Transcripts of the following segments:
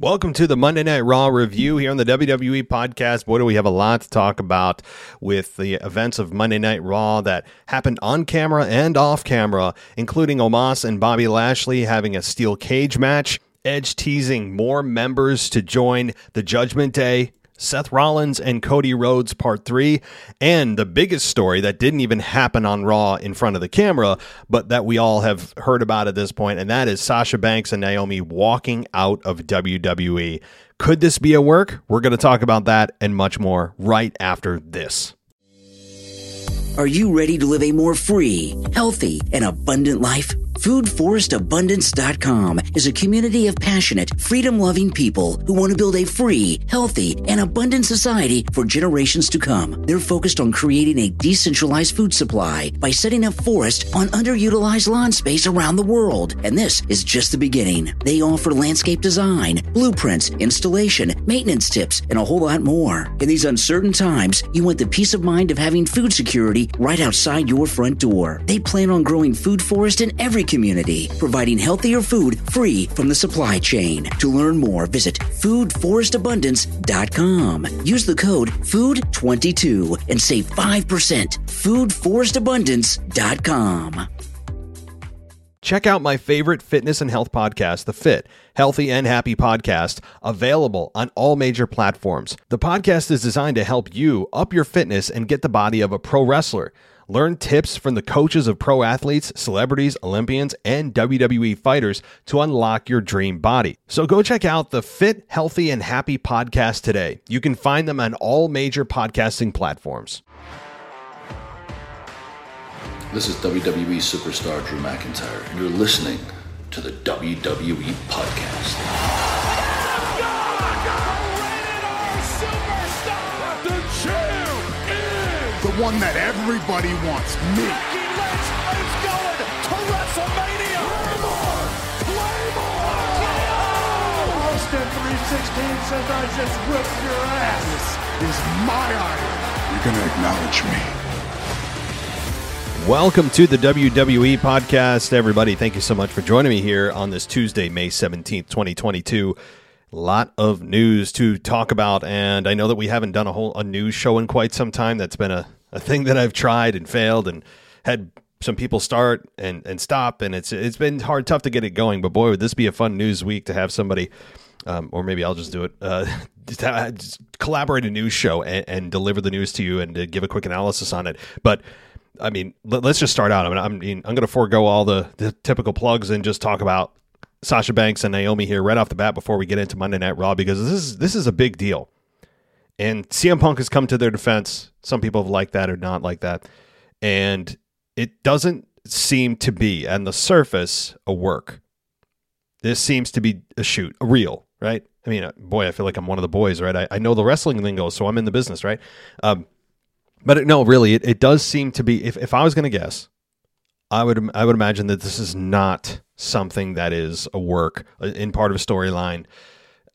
Welcome to the Monday Night Raw review here on the WWE podcast. Boy, do we have a lot to talk about with the events of Monday Night Raw that happened on camera and off camera, including Omos and Bobby Lashley having a steel cage match, Edge teasing more members to join the Judgment Day, Seth Rollins and Cody Rhodes Part 3, and the biggest story that didn't even happen on Raw in front of the camera, but that we all have heard about at this point, and that is Sasha Banks and Naomi walking out of WWE. Could this be a work? We're going to talk about that and much more right after this. Are you ready to live a more free, healthy, and abundant life? FoodForestAbundance.com is a community of passionate, freedom loving people who want to build a free, healthy, and abundant society for generations to come. They're focused on creating a decentralized food supply by setting up forests on underutilized lawn space around the world. And this is just the beginning. They offer landscape design, blueprints, installation, maintenance tips, and a whole lot more. In these uncertain times, you want the peace of mind of having food security right outside your front door. They plan on growing food forest in every community, providing healthier food free from the supply chain. To learn more, visit foodforestabundance.com. Use the code FOOD22 and save 5%. foodforestabundance.com. Check out my favorite fitness and health podcast, The Fit, Healthy and Happy Podcast, available on all major platforms. The podcast is designed to help you up your fitness and get the body of a pro wrestler. Learn tips from the coaches of pro athletes, celebrities, Olympians, and WWE fighters to unlock your dream body. So go check out the Fit, Healthy, and Happy podcast today. You can find them on all major podcasting platforms. This is WWE superstar Drew McIntyre, and you're listening to the WWE Podcast. One that everybody wants. Me. Becky Lynch is going to WrestleMania. Claymore. Claymore. Austin 316 says I just whipped your ass. This is my iron. You're gonna acknowledge me. Welcome to the WWE podcast, everybody. Thank you so much for joining me here on this Tuesday, May 17th, 2022. A lot of news to talk about, and I know that we haven't done a whole a news show in quite some time. That's been a, a thing that I've tried and failed and had some people start and, and stop, and it's it's been hard, tough to get it going. But boy, would this be a fun news week to have somebody, um, or maybe I'll just do it, uh, just, collaborate a news show and, and deliver the news to you and to give a quick analysis on it. But I mean, let, us just start out. I mean, I'm, I'm going to forego all the, the typical plugs and just talk about Sasha Banks and Naomi here right off the bat before we get into Monday Night Raw because this is this is a big deal. And CM Punk has come to their defense. Some people have liked that or not like that. And it doesn't seem to be on the surface a work. This seems to be a shoot, a real, right? I mean, uh, boy, I feel like I'm one of the boys, right? I, I know the wrestling lingo, so I'm in the business, right? Um, but it, no, really, it, it does seem to be. If, if I was going to guess, I would I would imagine that this is not something that is a work uh, in part of a storyline.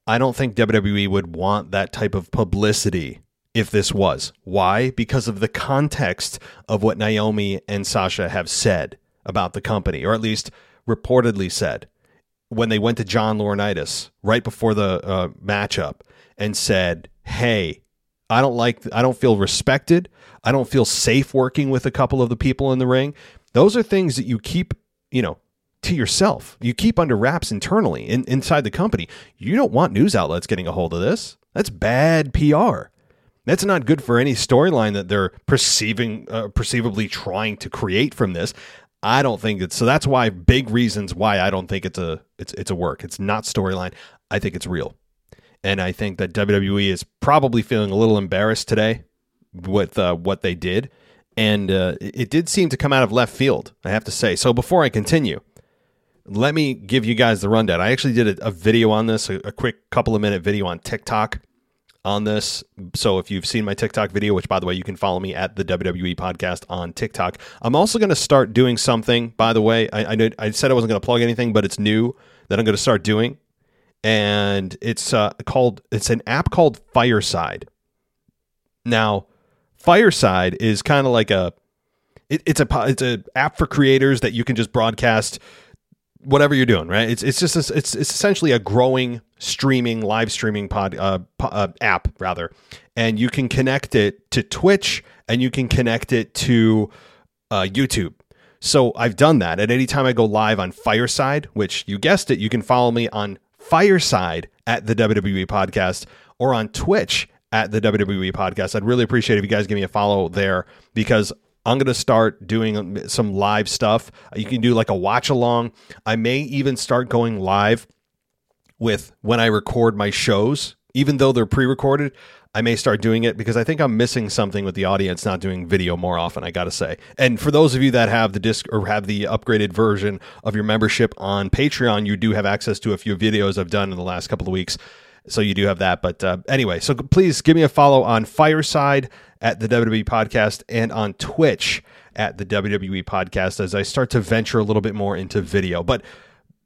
I don't think WWE would want that type of publicity if this was. Why? Because of the context of what Naomi and Sasha have said about the company, or at least reportedly said when they went to John Laurinaitis right before the uh, matchup and said, "Hey, I don't like I don't feel respected. I don't feel safe working with a couple of the people in the ring." Those are things that you keep, you know, to yourself. You keep under wraps internally in, inside the company. You don't want news outlets getting a hold of this. That's bad PR. That's not good for any storyline that they're perceiving, uh, perceivably trying to create from this. I don't think it's so. That's why big reasons why I don't think it's a it's it's a work. It's not storyline. I think it's real, and I think that WWE is probably feeling a little embarrassed today with uh, what they did, and uh, it did seem to come out of left field. I have to say. So before I continue, let me give you guys the rundown. I actually did a, a video on this, a, a, quick couple of minute video on TikTok on this. So if you've seen my TikTok video, which by the way, you can follow me at the WWE podcast on TikTok. I'm also going to start doing something, by the way. I, I, I said I wasn't going to plug anything, but it's new that I'm going to start doing. And it's uh, called, it's an app called Fireside. Now, Fireside is kind of like a, it, it's a, it's a app for creators that you can just broadcast whatever you're doing, right? It's it's just a, it's it's essentially a growing streaming live streaming pod uh, uh, app rather, and you can connect it to Twitch and you can connect it to uh, YouTube. So I've done that. At any time I go live on Fireside, which you guessed it, you can follow me on Fireside at the WWE Podcast or on Twitch at the WWE Podcast. I'd really appreciate if you guys give me a follow there because I'm going to start doing some live stuff. You can do like a watch along. I may even start going live with when I record my shows, even though they're pre recorded. I may start doing it because I think I'm missing something with the audience not doing video more often, I got to say. And for those of you that have the disc or have the upgraded version of your membership on Patreon, you do have access to a few videos I've done in the last couple of weeks. So you do have that. But uh, anyway, so please give me a follow on Fireside at the WWE Podcast and on Twitch at the WWE Podcast as I start to venture a little bit more into video. But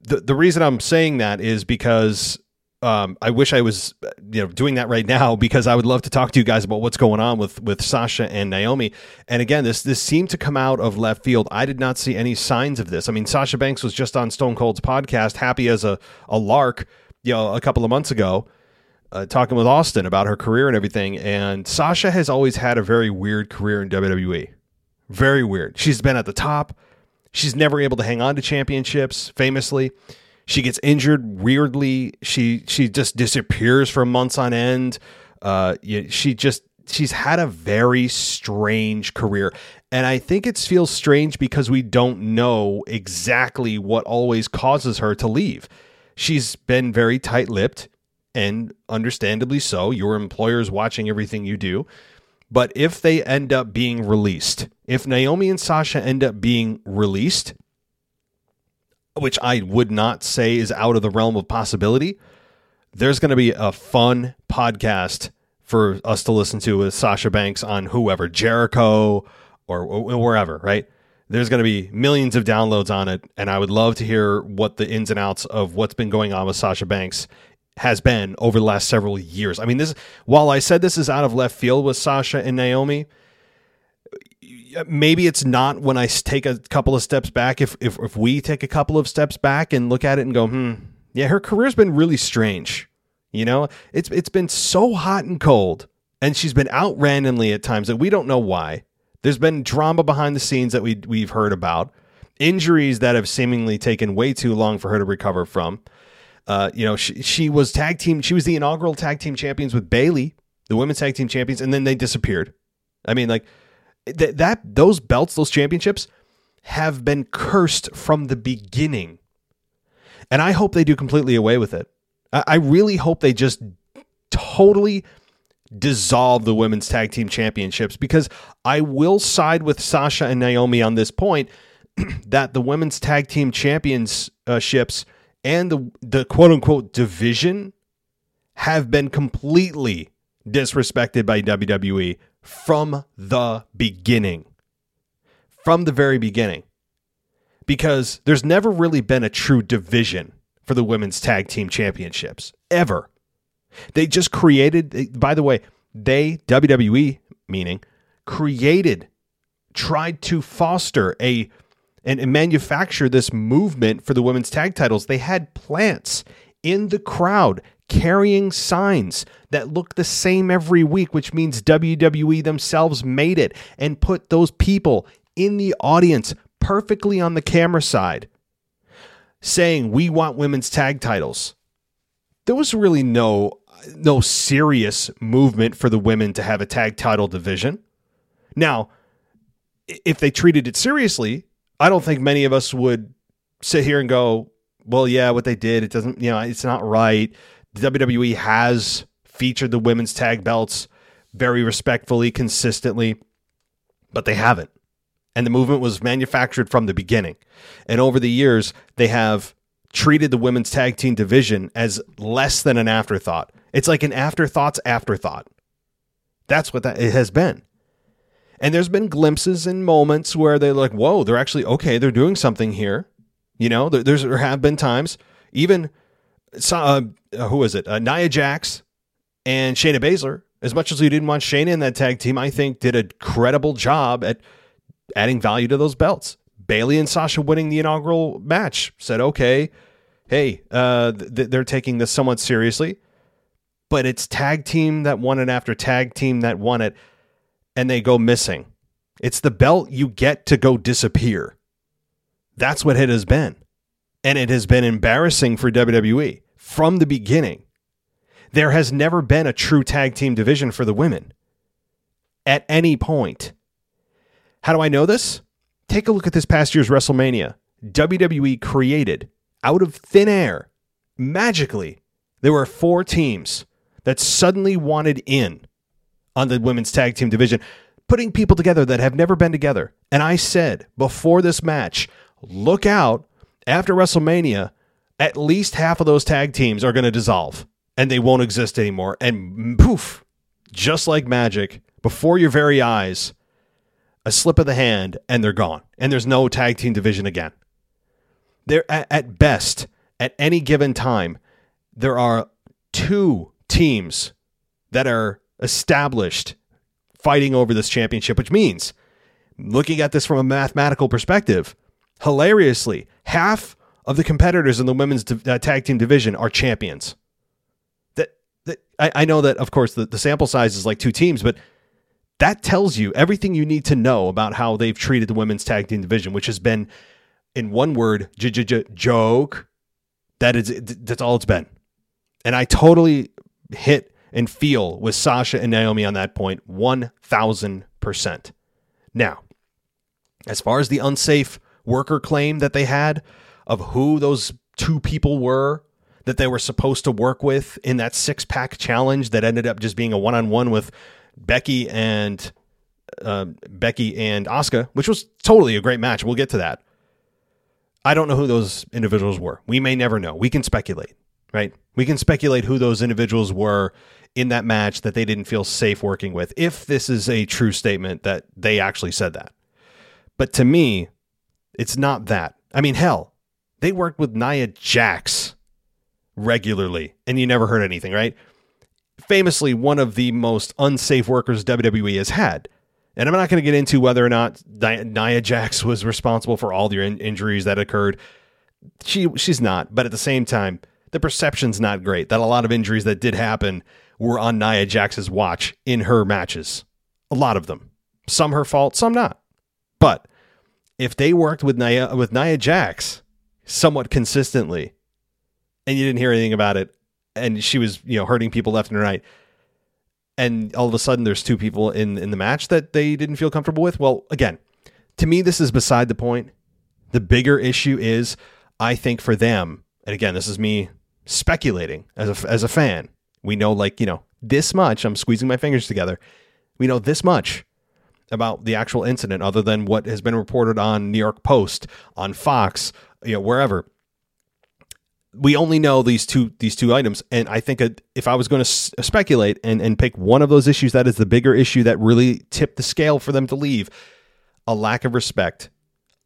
the, the reason I'm saying that is because um, I wish I was, you know, doing that right now because I would love to talk to you guys about what's going on with with Sasha and Naomi. And again, this this seemed to come out of left field. I did not see any signs of this. I mean, Sasha Banks was just on Stone Cold's podcast, happy as a a lark, you know, a couple of months ago, uh, talking with Austin about her career and everything. And Sasha has always had a very weird career in WWE, very weird. She's been at the top. She's never able to hang on to championships, famously. She gets injured weirdly. She she just disappears for months on end. Uh, she just she's had a very strange career. And I think it feels strange because we don't know exactly what always causes her to leave. She's been very tight lipped, and understandably so. Your employer's watching everything you do. But if they end up being released, if Naomi and Sasha end up being released, which I would not say is out of the realm of possibility, there's going to be a fun podcast for us to listen to with Sasha Banks on whoever, Jericho or, wherever, right? There's going to be millions of downloads on it, and I would love to hear what the ins and outs of what's been going on with Sasha Banks has been over the last several years. I mean, this while I said this is out of left field with Sasha and Naomi, maybe it's not when I take a couple of steps back. If, if if we take a couple of steps back and look at it and go, hmm, yeah, her career's been really strange. You know, it's it's been so hot and cold, and she's been out randomly at times that we don't know why. There's been drama behind the scenes that we we've heard about, injuries that have seemingly taken way too long for her to recover from. Uh, you know, she, she was tag team. She was the inaugural tag team champions with Bayley, the women's tag team champions, and then they disappeared. I mean, like that that those belts, those championships have been cursed from the beginning. And I hope they do completely away with it. I, I really hope they just totally dissolve the women's tag team championships because I will side with Sasha and Naomi on this point that the women's tag team championships and the the quote unquote division have been completely disrespected by WWE from the beginning. From the very beginning. Because there's never really been a true division for the women's tag team championships, ever. They just created, by the way, they, WWE, meaning, created, tried to foster a and, and manufacture this movement for the women's tag titles. They had plants in the crowd carrying signs that look the same every week, which means WWE themselves made it and put those people in the audience perfectly on the camera side saying, We want women's tag titles. There was really no no serious movement for the women to have a tag title division. Now, if they treated it seriously, I don't think many of us would sit here and go, well, yeah, what they did, it doesn't, you know, it's not right. The WWE has featured the women's tag belts very respectfully, consistently, but they haven't. And the movement was manufactured from the beginning. And over the years, they have treated the women's tag team division as less than an afterthought. It's like an afterthought's afterthought. That's what that it has been. And there's been glimpses and moments where they're like, whoa, they're actually okay, they're doing something here. You know, there, there's there have been times, even uh, who is it? Uh, Nia Jax and Shayna Baszler. As much as we didn't want Shayna in that tag team, I think did a credible job at adding value to those belts. Bayley and Sasha winning the inaugural match said, okay, hey, uh, th- they're taking this somewhat seriously, but it's tag team that won it after tag team that won it, and they go missing. It's the belt you get to go disappear. That's what it has been. And it has been embarrassing for WWE from the beginning. There has never been a true tag team division for the women at any point. How do I know this? Take a look at this past year's WrestleMania. WWE created out of thin air, magically, there were four teams that suddenly wanted in on the women's tag team division, putting people together that have never been together. And I said before this match, look out after WrestleMania, at least half of those tag teams are going to dissolve and they won't exist anymore. And poof, just like magic, before your very eyes, a slip of the hand and they're gone. And there's no tag team division again. There at, best, at any given time, there are two teams that are established fighting over this championship, which means looking at this from a mathematical perspective, hilariously, half of the competitors in the women's uh, tag team division are champions. That, that I, I know that, of course, the, the sample size is like two teams, but that tells you everything you need to know about how they've treated the women's tag team division, which has been, in one word, j- j- j- joke. That is, that's all it's been. And I totally hit and feel with Sasha and Naomi on that point 1000%. Now, as far as the unsafe worker claim that they had of who those two people were that they were supposed to work with in that six pack challenge that ended up just being a one on one with Becky and uh, Becky and Asuka, which was totally a great match. We'll get to that. I don't know who those individuals were. We may never know. We can speculate, right? We can speculate who those individuals were in that match that they didn't feel safe working with, if this is a true statement that they actually said that. But to me, it's not that. I mean, hell, they worked with Nia Jax regularly, and you never heard anything, right? Famously, one of the most unsafe workers WWE has had. And I'm not going to get into whether or not Nia Jax was responsible for all the in- injuries that occurred. She she's not, but at the same time, the perception's not great that a lot of injuries that did happen were on Nia Jax's watch in her matches. A lot of them. Some her fault, some not. But if they worked with Nia with Nia Jax somewhat consistently and you didn't hear anything about it and she was, you know, hurting people left and right and all of a sudden there's two people in in the match that they didn't feel comfortable with. Well, again, to me this is beside the point. The bigger issue is I think for them, and again, this is me speculating as a as a fan. We know like, you know, this much, I'm squeezing my fingers together. We know this much about the actual incident other than what has been reported on New York Post, on Fox, you know, wherever. We only know these two these two items. And i think if i was going to s- speculate and, and pick one of those issues that is the bigger issue that really tipped the scale for them to leave a lack of respect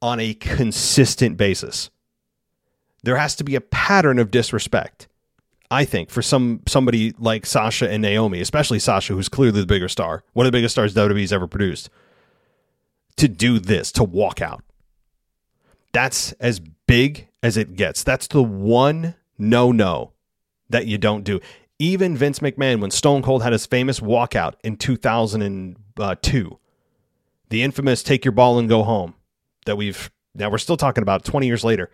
on a consistent basis. There has to be a pattern of disrespect i think for some somebody like sasha and naomi especially sasha who's clearly the bigger star one of the biggest stars wwe's ever produced to do this to walk out that's as big as it gets. That's the one no no that you don't do. Even Vince McMahon, when Stone Cold had his famous walkout in 2002, the infamous take your ball and go home that we've now we're still talking about 20 years later.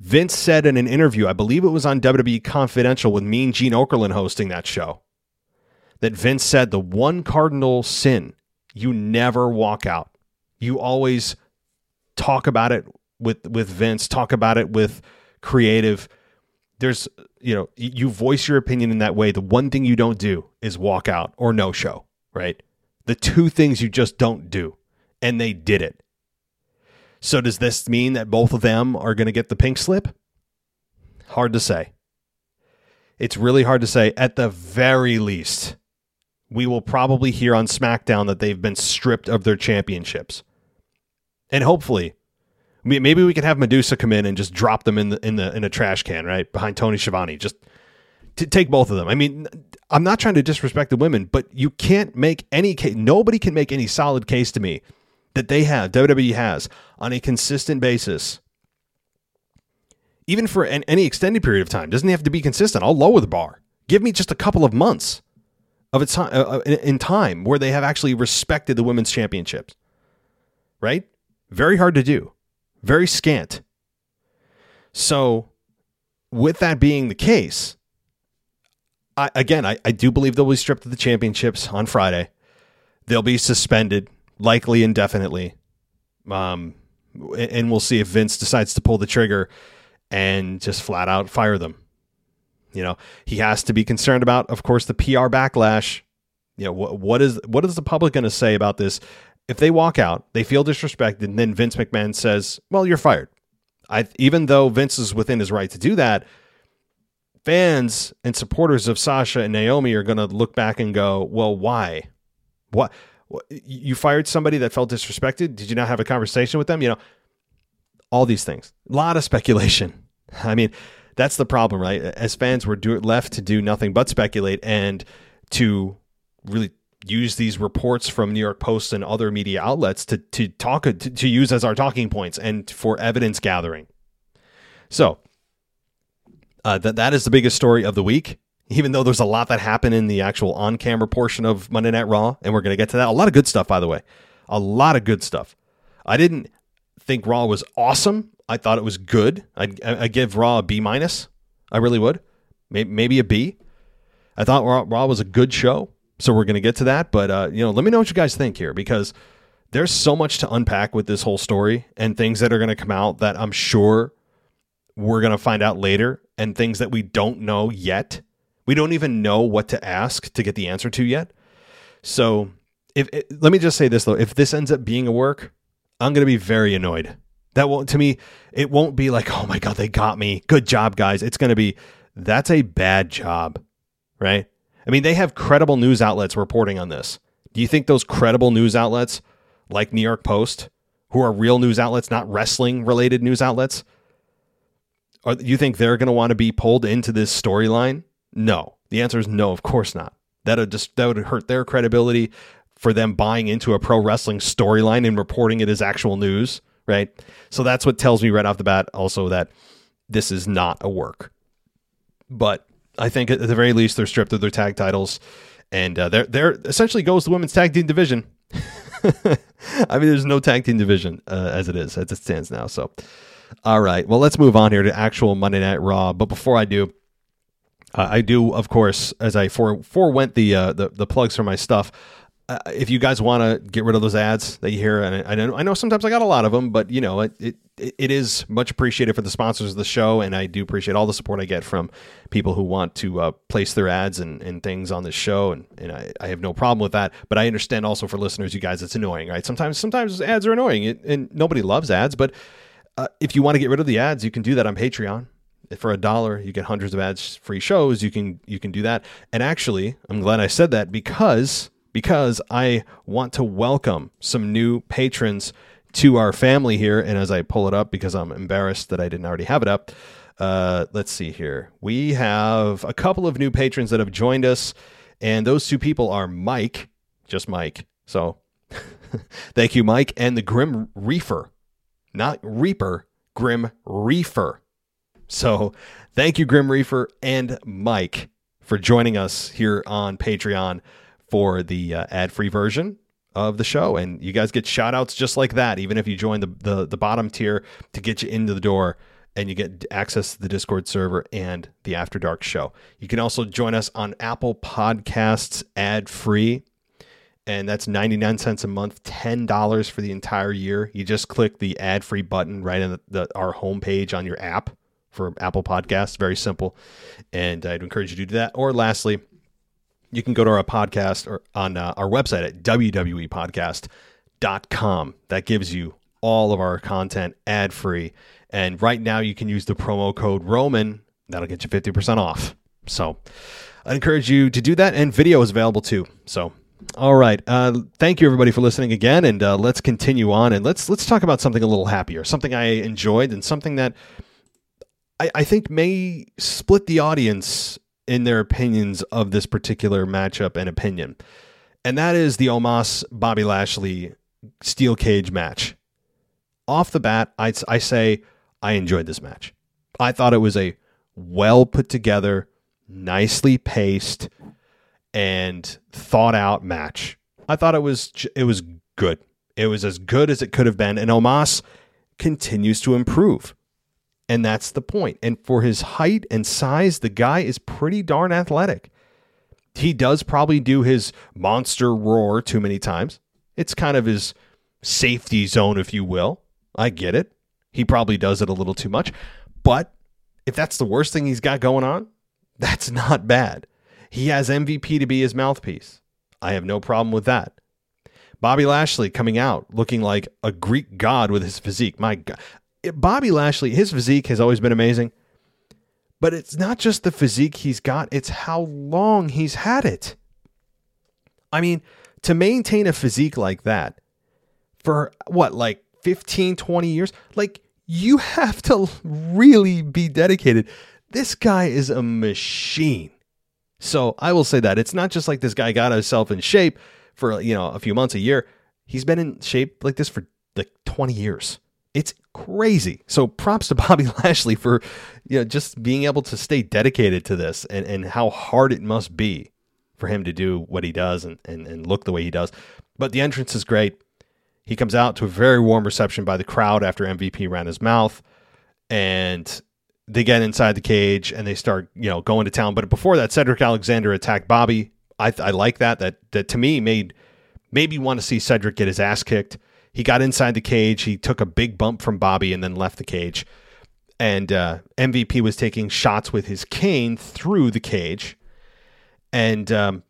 Vince said in an interview, I believe it was on WWE Confidential with Mean Gene Okerlund hosting that show, that Vince said the one cardinal sin you never walk out. You always talk about it with with Vince, talk about it with creative. There's you know you voice your opinion in that way. The one thing you don't do is walk out or no show, right? The two things you just don't do, and they did it. So does this mean that both of them are going to get the pink slip? Hard to say. It's really hard to say. At the very least, we will probably hear on SmackDown that they've been stripped of their championships. And hopefully, Maybe we can have Madusa come in and just drop them in the in the in a trash can right behind Tony Schiavone. Just to take both of them. I mean, I'm not trying to disrespect the women, but you can't make any case. Nobody can make any solid case to me that they have, WWE has, on a consistent basis, even for an, any extended period of time, doesn't have to be consistent. I'll lower the bar. Give me just a couple of months of its time uh, uh in time where they have actually respected the women's championships. Right? Very hard to do. Very scant. So, with that being the case, I, again, I, I do believe they'll be stripped of the championships on Friday. They'll be suspended, likely indefinitely. Um, and we'll see if Vince decides to pull the trigger and just flat out fire them. You know, he has to be concerned about, of course, the PR backlash. You know, what, what is what is the public going to say about this? If they walk out, they feel disrespected, and then Vince McMahon says, "Well, you're fired." I even though Vince is within his right to do that, fans and supporters of Sasha and Naomi are going to look back and go, "Well, why? What? You fired somebody that felt disrespected? Did you not have a conversation with them? You know, all these things. A lot of speculation. I mean, that's the problem, right? As fans, we're do- left to do nothing but speculate and to really use these reports from New York Post and other media outlets to to talk to, to use as our talking points and for evidence gathering. So uh, that that is the biggest story of the week. Even though there's a lot that happened in the actual on-camera portion of Monday Night Raw, and we're going to get to that. A lot of good stuff, by the way. A lot of good stuff. I didn't think Raw was awesome. I thought it was good. I'd, I'd give Raw a B minus. I really would. Maybe, maybe a B. I thought Raw, Raw was a good show. So we're going to get to that. But, uh, you know, let me know what you guys think here because there's so much to unpack with this whole story and things that are going to come out that I'm sure we're going to find out later and things that we don't know yet. We don't even know what to ask to get the answer to yet. So, if it, let me just say this though, if this ends up being a work, I'm going to be very annoyed. That won't to me, it won't be like, "Oh my god, they got me. Good job, guys." It's going to be that's a bad job, right? I mean, they have credible news outlets reporting on this. Do you think those credible news outlets like New York Post, who are real news outlets, not wrestling related news outlets, are you think they're going to want to be pulled into this storyline? No. The answer is no, of course not. That would just that would hurt their credibility for them buying into a pro wrestling storyline and reporting it as actual news, right? So that's what tells me right off the bat also that this is not a work. But I think at the very least they're stripped of their tag titles, and uh, they're they're essentially goes the women's tag team division. I mean, there's no tag team division uh, as it is as it stands now. So, all right, well, let's move on here to actual Monday Night Raw. But before I do, uh, I do, of course, as I fore forewent the uh, the the plugs for my stuff uh, if you guys want to get rid of those ads that you hear, and I know, I know sometimes I got a lot of them, but you know, it, it, it is much appreciated for the sponsors of the show. And I do appreciate all the support I get from people who want to uh, place their ads and, and things on this show. And, and I, I have no problem with that, but I understand also for listeners, you guys, it's annoying, right? Sometimes, sometimes ads are annoying and nobody loves ads, but uh, if you want to get rid of the ads, you can do that on Patreon for a dollar you get hundreds of ads free shows you can you can do that and actually i'm glad i said that because because I want to welcome some new patrons to our family here. And as I pull it up, because I'm embarrassed that I didn't already have it up, uh, let's see here. We have a couple of new patrons that have joined us, and those two people are Mike, just Mike. So thank you, Mike, and the Grim Reefer, not Reaper, Grim Reefer. So thank you, Grim Reefer and Mike, for joining us here on Patreon for the uh, ad-free version of the show. And you guys get shout outs just like that even if you join the, the the bottom tier to get you into the door and you get access to the discord server and the after dark show. You can also join us on apple podcasts ad free and that's 99 cents a month $10 for the entire year. You just click the ad free button right in the, the, our homepage on your app for apple podcasts very simple and i'd encourage you to do that or lastly you can go to our podcast or on uh, our website at wwepodcast.com. That gives you all of our content ad free. And right now, you can use the promo code Roman. That'll get you 50% off. So I encourage you to do that. And video is available too. So, all right. Uh, thank you, everybody, for listening again. And uh, let's continue on. And let's, let's talk about something a little happier, something I enjoyed, and something that I, I think may split the audience in their opinions of this particular matchup and opinion. And that is the Omos Bobby Lashley steel cage match. Off the bat, I, I say I enjoyed this match. I thought it was a well put together, nicely paced, and thought out match. I thought it was it was good. It was as good as it could have been, and Omos continues to improve. And that's the point. And for his height and size, the guy is pretty darn athletic. He does probably do his monster roar too many times. It's kind of his safety zone, if you will. I get it. He probably does it a little too much. But if that's the worst thing he's got going on, that's not bad. He has MVP to be his mouthpiece. I have no problem with that. Bobby Lashley coming out looking like a Greek god with his physique. My God. Bobby Lashley, his physique has always been amazing. But it's not just the physique he's got, it's how long he's had it. I mean, to maintain a physique like that for what, like 15, 20 years? Like, you have to really be dedicated. This guy is a machine. So I will say that it's not just like this guy got himself in shape for you know a few months a year. He's been in shape like this for like 20 years. It's crazy. So props to Bobby Lashley for you know just being able to stay dedicated to this and, and how hard it must be for him to do what he does and, and, and look the way he does. But the entrance is great. He comes out to a very warm reception by the crowd after MVP ran his mouth. And they get inside the cage and they start, you know, going to town. But before that, Cedric Alexander attacked Bobby. I, I like that. That that to me made maybe want to see Cedric get his ass kicked. He got inside the cage. He took a big bump from Bobby and then left the cage. And uh, MVP was taking shots with his cane through the cage. And um,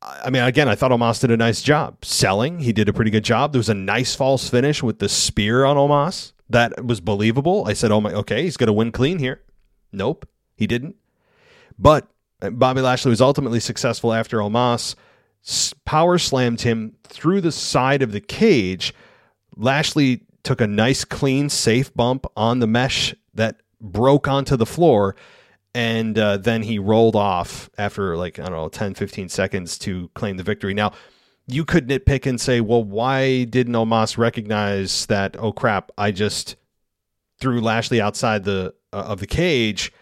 I mean, again, I thought Omos did a nice job selling. He did a pretty good job. There was a nice false finish with the spear on Omos that was believable. I said, "Oh my, okay, he's going to win clean here." Nope, he didn't. But uh, Bobby Lashley was ultimately successful after Omos power slammed him through the side of the cage. Lashley took a nice, clean, safe bump on the mesh that broke onto the floor. And uh, then he rolled off after, like, I don't know, 10, 15 seconds to claim the victory. Now, you could nitpick and say, well, why didn't Omos recognize that? Oh crap! I just threw Lashley outside the uh, of the cage.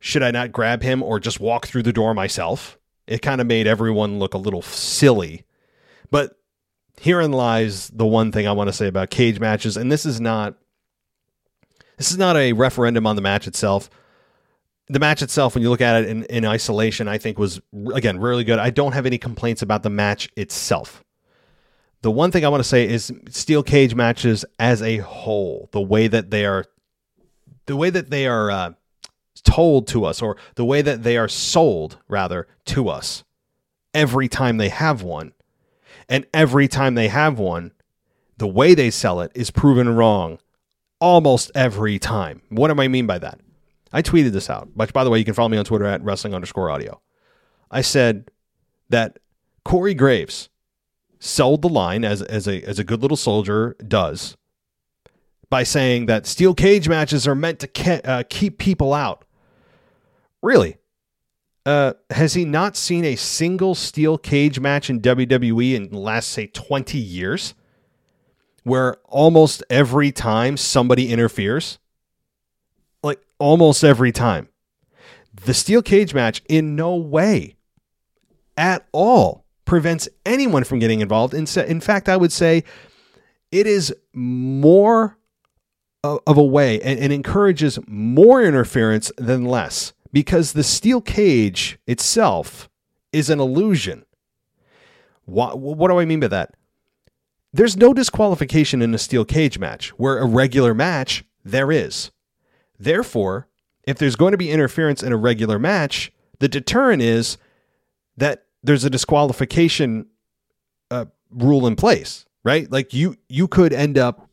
Should I not grab him or just walk through the door myself? It kind of made everyone look a little silly. But herein lies the one thing I want to say about cage matches, and this is not this is not a referendum on the match itself the match itself, when you look at it in, in isolation, I think was again really good. I don't have any complaints about the match itself. The one thing I want to say is steel cage matches as a whole, the way that they are, the way that they are uh, told to us, or the way that they are sold rather to us, every time they have one, and every time they have one, the way they sell it is proven wrong almost every time. What do I mean by that? I tweeted this out, which, by the way, you can follow me on Twitter at wrestling underscore audio. I said that Corey Graves sold the line as, as, a, as a good little soldier does by saying that steel cage matches are meant to ke- uh, keep people out. Really? Uh, has he not seen a single steel cage match in WWE in the last, say, 20 years? Where almost every time somebody interferes? Like almost every time. The steel cage match in no way at all prevents anyone from getting involved. In, in fact, I would say it is more of a way and, and encourages more interference than less because the steel cage itself is an illusion. What, what do I mean by that? There's no disqualification in a steel cage match, where a regular match, there is. Therefore, if there's going to be interference in a regular match, the deterrent is that there's a disqualification uh, rule in place, right? Like you you could end up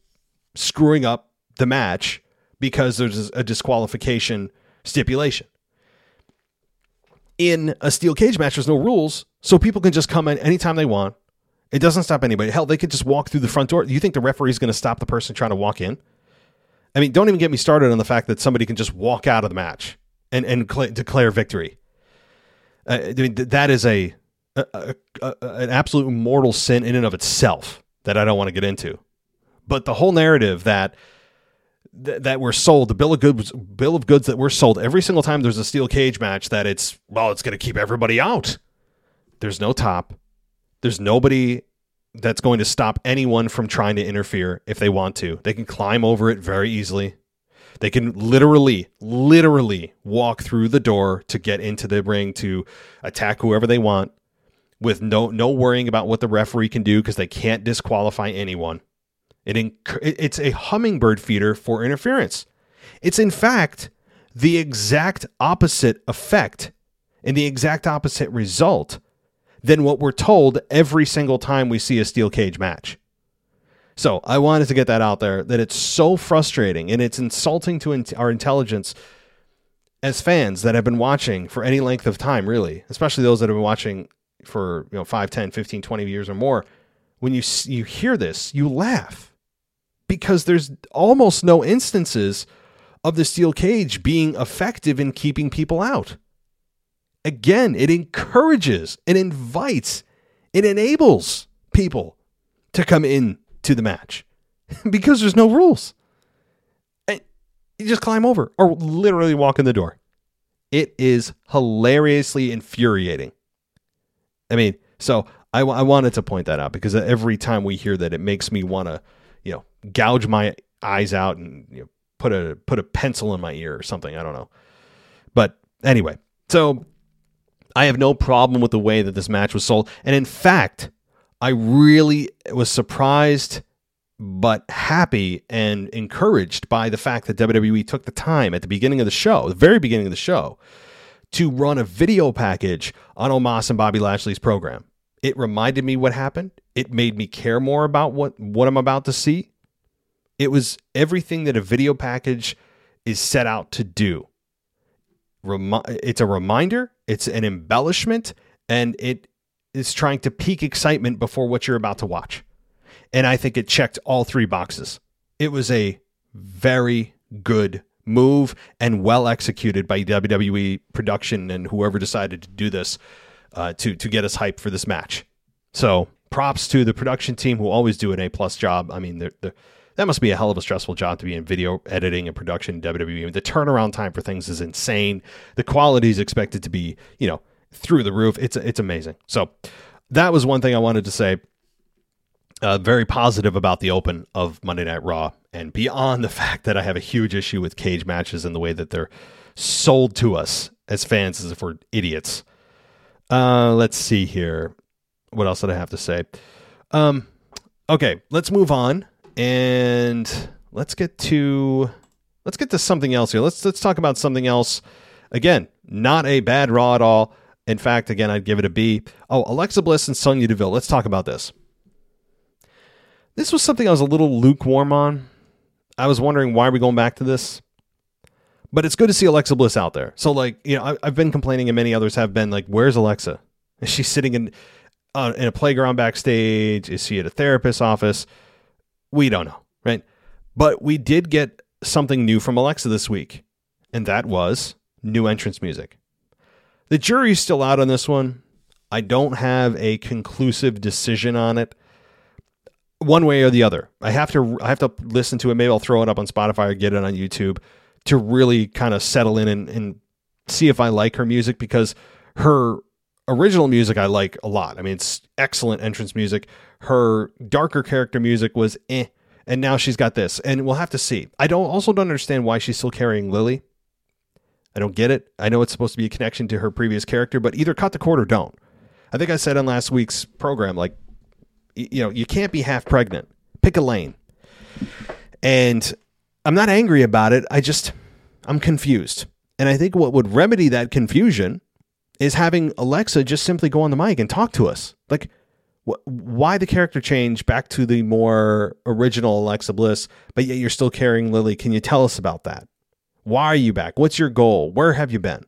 screwing up the match because there's a disqualification stipulation. In a steel cage match, there's no rules, so people can just come in anytime they want. It doesn't stop anybody. Hell, they could just walk through the front door. Do you think the referee is going to stop the person trying to walk in? I mean, don't even get me started on the fact that somebody can just walk out of the match and and cl- declare victory. Uh, I mean, that is a, a, a, a, an absolute mortal sin in and of itself. that I don't want to get into. But the whole narrative that th- that we're sold, the bill of goods, bill of goods that we're sold every single time there's a steel cage match, that it's well, it's going to keep everybody out. There's no top. There's nobody that's going to stop anyone from trying to interfere if they want to. They can climb over it very easily. They can literally, literally walk through the door to get into the ring to attack whoever they want with no no worrying about what the referee can do because they can't disqualify anyone. It inc- it's a hummingbird feeder for interference. It's in fact the exact opposite effect and the exact opposite result than what we're told every single time we see a steel cage match. So I wanted to get that out there that it's so frustrating and it's insulting to in- our intelligence as fans that have been watching for any length of time, really, especially those that have been watching for you know 5 10 15 20 years or more when you you hear this you laugh because there's almost no instances of the steel cage being effective in keeping people out. Again it encourages it invites it enables people to come in to the match because there's no rules. And you just climb over or literally walk in the door. It is hilariously infuriating. I mean, so I, I wanted to point that out because every time we hear that, it makes me want to, gouge my eyes out and you know, put a put a pencil in my ear or something. I don't know. But anyway, so I have no problem with the way that this match was sold, and in fact, I really was surprised but happy and encouraged by the fact that WWE took the time at the beginning of the show, the very beginning of the show, to run a video package on Omos and Bobby Lashley's program. It reminded me what happened. It made me care more about what, what I'm about to see. It was everything that a video package is set out to do. Remi- it's a reminder, it's an embellishment, and it is trying to peak excitement before what you're about to watch. And I think it checked all three boxes. It was a very good move and well executed by WWE production and whoever decided to do this uh, to to get us hyped for this match. So props to the production team who always do an A plus job. I mean, they're, they're, that must be a hell of a stressful job to be in video editing and production WWE. The turnaround time for things is insane. The quality is expected to be, you know, through the roof. It's it's amazing. So that was one thing I wanted to say. Uh, very positive about the open of Monday Night Raw, and beyond the fact that I have a huge issue with cage matches and the way that they're sold to us as fans as if we're idiots. Uh, let's see here. What else did I have to say? Um, okay, let's move on and let's get to let's get to something else here. Let's let's talk about something else. Again, not a bad Raw at all. In fact, again, I'd give it a B. Oh, Alexa Bliss and Sonya Deville. Let's talk about this. This was something I was a little lukewarm on. I was wondering why are we going back to this? But it's good to see Alexa Bliss out there. So, like, you know, I, have been complaining, and many others have been like, "Where's Alexa? Is she sitting in uh, in a playground backstage? Is she at a therapist's office? We don't know, right? But we did get something new from Alexa this week, and that was new entrance music. The jury's still out on this one. I don't have a conclusive decision on it one way or the other. I have to I have to listen to it. Maybe I'll throw it up on Spotify or get it on YouTube to really kind of settle in and, and see if I like her music because her original music I like a lot. I mean, it's excellent entrance music. Her darker character music was eh, and now she's got this, and we'll have to see. I don't also don't understand why she's still carrying Lily. I don't get it. I know it's supposed to be a connection to her previous character, but either cut the cord or don't. I think I said on last week's program, like you know, you can't be half pregnant. Pick a lane. And I'm not angry about it. I just, I'm confused. And I think what would remedy that confusion is having Alexa just simply go on the mic and talk to us. Like, why the character change back to the more original Alexa Bliss, but yet you're still carrying Lily? Can you tell us about that? Why are you back? What's your goal? Where have you been?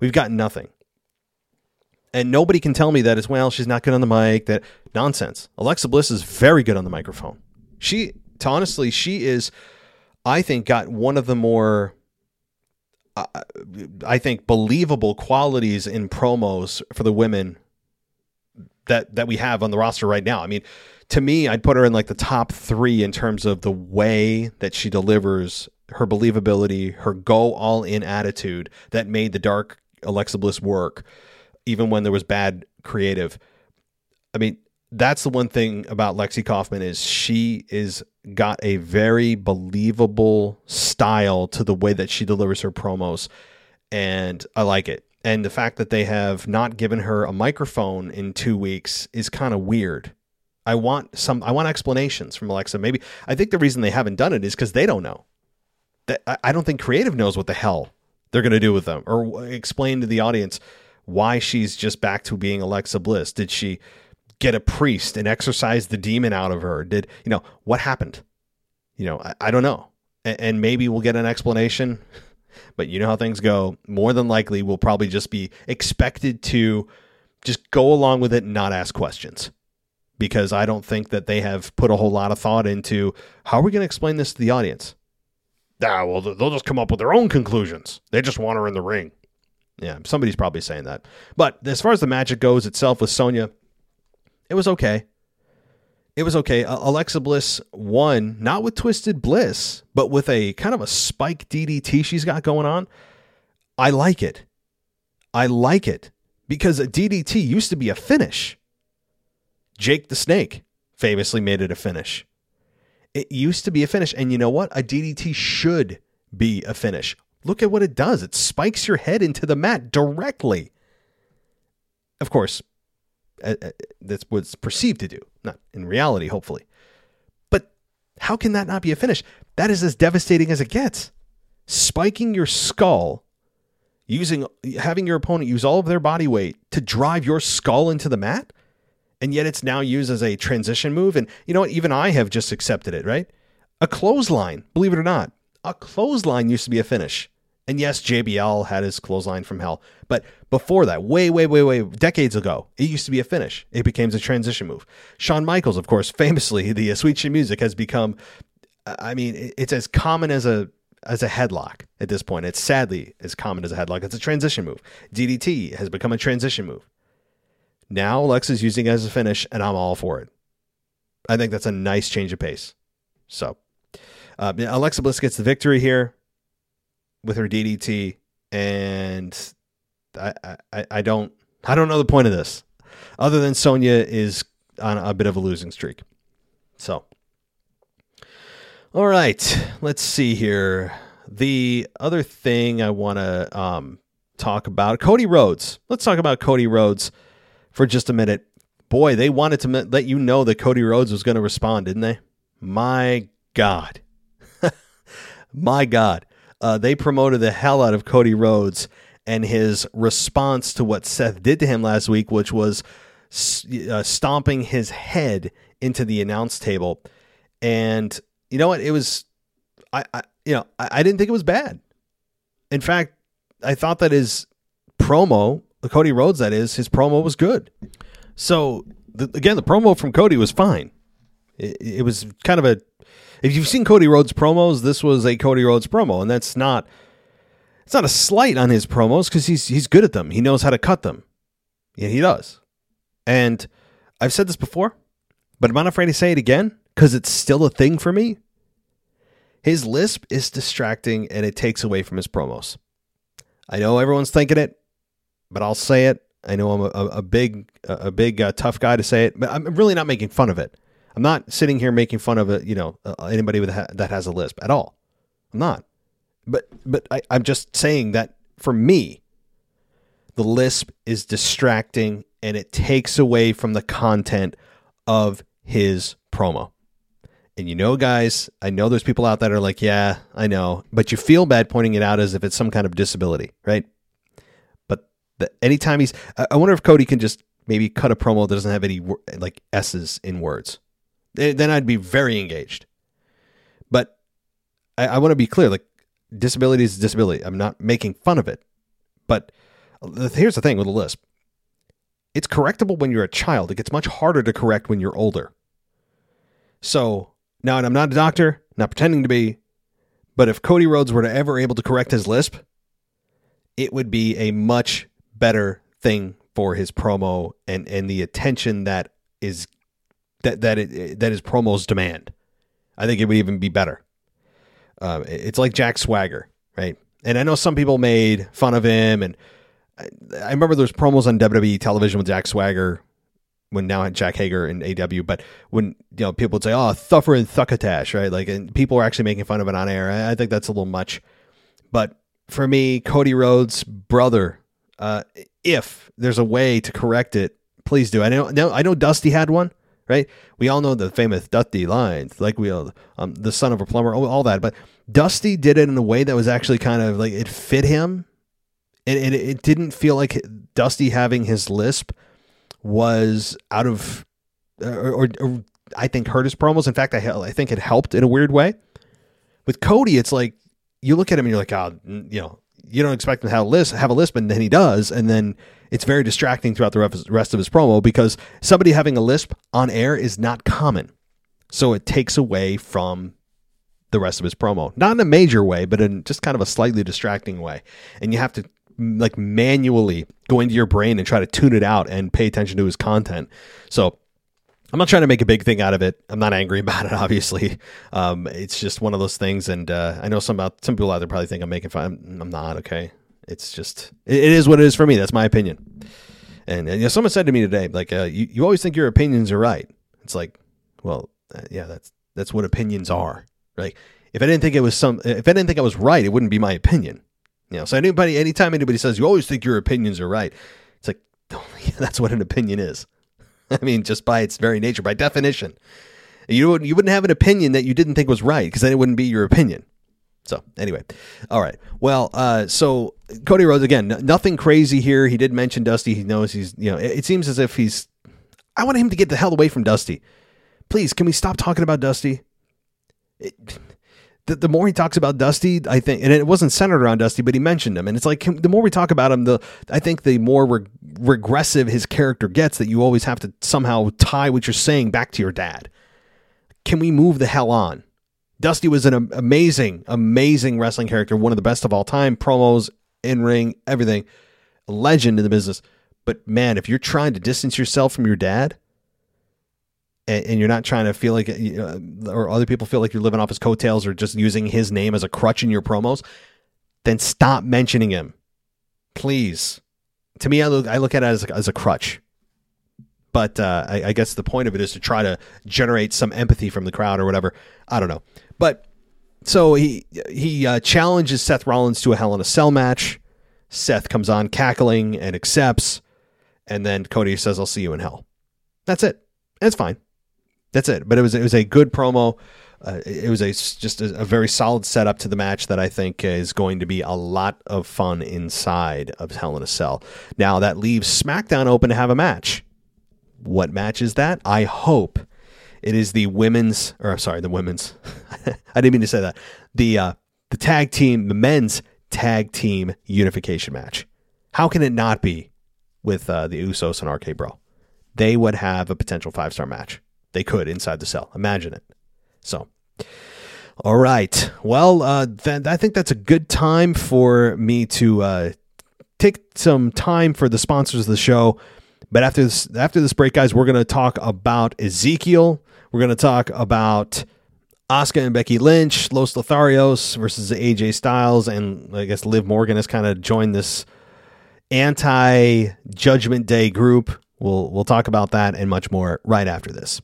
We've got nothing and nobody can tell me that as well she's not good on the mic that nonsense alexa bliss is very good on the microphone she honestly she is i think got one of the more uh, i think believable qualities in promos for the women that that we have on the roster right now. I mean, to me, I'd put her in like the top three in terms of the way that she delivers her believability, her go all in attitude that made the dark Alexa Bliss work, even when there was bad creative. I mean, that's the one thing about Lexi Kaufman is she is got a very believable style to the way that she delivers her promos and I like it. And the fact that they have not given her a microphone in 2 weeks is kind of weird. I want some I want explanations from Alexa. Maybe I think the reason they haven't done it is cuz they don't know. That I don't think creative knows what the hell they're going to do with them or explain to the audience why she's just back to being Alexa Bliss. Did she get a priest and exorcise the demon out of her? Did, you know, what happened? You know, I, I don't know. And, and maybe we'll get an explanation, but you know how things go. More than likely, we'll probably just be expected to just go along with it and not ask questions because I don't think that they have put a whole lot of thought into how are we going to explain this to the audience. Ah, well, they'll just come up with their own conclusions. They just want her in the ring. Yeah, somebody's probably saying that. But as far as the magic goes itself with Sonya, it was okay. It was okay. Alexa Bliss won, not with Twisted Bliss, but with a kind of a spike DDT she's got going on. I like it. I like it because a DDT used to be a finish. Jake the Snake famously made it a finish. It used to be a finish. And you know what? A DDT should be a finish. Look at what it does. It spikes your head into the mat directly. Of course, that's what it's perceived to do, not in reality, hopefully. But how can that not be a finish? That is as devastating as it gets. Spiking your skull, using having your opponent use all of their body weight to drive your skull into the mat, and yet it's now used as a transition move. And you know what? Even I have just accepted it, right? A clothesline, believe it or not, a clothesline used to be a finish. And yes, JBL had his clothesline from hell. But before that, way, way, way, way, decades ago, it used to be a finish. It became a transition move. Shawn Michaels, of course, famously, the uh, Sweet Chin Music has become, I mean, it's as common as a as a headlock at this point. It's sadly as common as a headlock. It's a transition move. DDT has become a transition move. Now Alexa's using it as a finish, and I'm all for it. I think that's a nice change of pace. So, uh, Alexa Bliss gets the victory here with her DDT, and I, I I don't I don't know the point of this, other than Sonya is on a bit of a losing streak. So, all right, let's see here. The other thing I want to um, talk about Cody Rhodes. Let's talk about Cody Rhodes for just a minute. Boy, they wanted to let you know that Cody Rhodes was going to respond, didn't they? My God. My God uh, they promoted the hell out of Cody Rhodes and his response to what Seth did to him last week, which was uh, stomping his head into the announce table. And you know what? It was, I, I you know, I, I didn't think it was bad. In fact, I thought that his promo, Cody Rhodes, that is, his promo was good. So the, again, the promo from Cody was fine. It, it was kind of a if you've seen Cody Rhodes promos, this was a Cody Rhodes promo, and that's not it's not a slight on his promos because he's he's good at them. He knows how to cut them. Yeah, he does. And I've said this before, but I'm not afraid to say it again because it's still a thing for me. His lisp is distracting and it takes away from his promos. I know everyone's thinking it, but I'll say it. I know I'm a, a big, a big uh, tough guy to say it, but I'm really not making fun of it. I'm not sitting here making fun of a, you know anybody with that has a lisp at all. I'm not. But but I, I'm just saying that for me, the lisp is distracting and it takes away from the content of his promo. And you know, guys, I know there's people out that are like, yeah, I know, but you feel bad pointing it out as if it's some kind of disability, right? But the, anytime he's, I wonder if Cody can just maybe cut a promo that doesn't have any like S's in words then I'd be very engaged. But I, I want to be clear like, disability is disability. I'm not making fun of it. But here's the thing with a lisp it's correctable when you're a child, it gets much harder to correct when you're older. So now, I'm not a doctor, not pretending to be, but if Cody Rhodes were to ever able to correct his lisp, it would be a much better thing for his promo and and the attention that is that that it, that his promos demand. I think it would even be better. Uh, it's like Jack Swagger, right? And I know some people made fun of him, and I, I remember there's promos on WWE television with Jack Swagger when now Jack Hager and AEW, but when you know people would say, "Oh, Thuffer and Thuckatash," right? Like, and people are actually making fun of it on air. I, I think that's a little much. But for me, Cody Rhodes' brother, uh, if there's a way to correct it, please do. I know, I know Dusty had one, right? We all know the famous Dusty lines, like we all, um, the son of a plumber, all that. But Dusty did it in a way that was actually kind of like it fit him, and, and it didn't feel like Dusty having his lisp was out of or, or, or I think hurt his promos. In fact, I I think it helped in a weird way. With Cody, it's like you look at him and you're like, oh, you know, you don't expect him to have a list, have a lisp, and then he does, and then it's very distracting throughout the rest of his promo because somebody having a lisp on air is not common, so it takes away from the rest of his promo. Not in a major way, but in just kind of a slightly distracting way, and you have to like manually go into your brain and try to tune it out and pay attention to his content. So I'm not trying to make a big thing out of it. I'm not angry about it, obviously. Um, it's just one of those things, and uh, I know some about some people out there probably think I'm making fun. I'm, I'm not. Okay, it's just it, it is what it is for me. That's my opinion. And, and you know, someone said to me today, like, uh, you, you always think your opinions are right. It's like, well, uh, yeah, that's that's what opinions are. Right? If I didn't think it was some, if I didn't think I was right, it wouldn't be my opinion. You know, so anybody, anytime anybody says you always think your opinions are right, it's like that's what an opinion is. I mean, just by its very nature, by definition, you wouldn't you wouldn't have an opinion that you didn't think was right because then it wouldn't be your opinion. So anyway, all right. Well, uh, so Cody Rhodes again, n- nothing crazy here. He did mention Dusty. He knows he's you know. It, it seems as if he's. I want him to get the hell away from Dusty. Please, can we stop talking about Dusty? It, the, the more he talks about Dusty, I think, and it wasn't centered around Dusty, but he mentioned him, and it's like the more we talk about him, the I think the more re- regressive his character gets. That you always have to somehow tie what you're saying back to your dad. Can we move the hell on? Dusty was an amazing, amazing wrestling character, one of the best of all time. Promos, in ring, everything, legend in the business. But man, if you're trying to distance yourself from your dad, and, and you're not trying to feel like, you or other people feel like you're living off his coattails or just using his name as a crutch in your promos, then stop mentioning him, please. To me, I look, I look at it as a, as a crutch. But uh, I, I guess the point of it is to try to generate some empathy from the crowd or whatever. I don't know, but so he he uh, challenges Seth Rollins to a Hell in a Cell match. Seth comes on cackling and accepts, and then Cody says, "I'll see you in hell." That's it. That's fine. That's it. But it was it was a good promo. Uh, it was a just a, a, very solid setup to the match that I think is going to be a lot of fun inside of Hell in a Cell. Now that leaves SmackDown open to have a match. What match is that? I hope it is the women's, or sorry, the women's. I didn't mean to say that. The uh, the tag team, the men's tag team unification match. How can it not be with uh, the Usos and RK Bro? They would have a potential five star match. They could inside the cell. Imagine it. So, all right. Well, uh, I think that's a good time for me to uh, take some time for the sponsors of the show. But after this, after this break, guys, we're going to talk about Ezekiel. We're going to talk about Asuka and Becky Lynch, Los Lotharios versus AJ Styles, and I guess Liv Morgan has kind of joined this anti Judgment Day group. We'll we'll talk about that and much more right after this.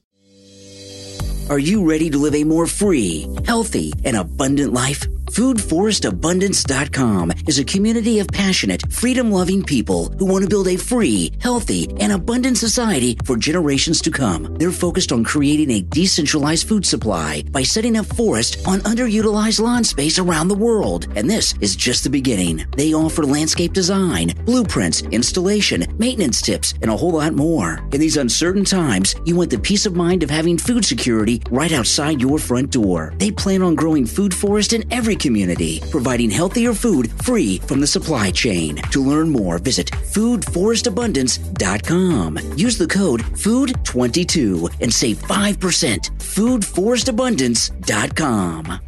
Are you ready to live a more free, healthy, and abundant life? FoodForestAbundance.com is a community of passionate, freedom loving people who want to build a free, healthy, and abundant society for generations to come. They're focused on creating a decentralized food supply by setting up forests on underutilized lawn space around the world. And this is just the beginning. They offer landscape design, blueprints, installation, maintenance tips, and a whole lot more. In these uncertain times, you want the peace of mind of having food security right outside your front door. They plan on growing food forest in every community, providing healthier food free from the supply chain. To learn more, visit foodforestabundance.com. Use the code FOOD22 and save 5%. foodforestabundance.com.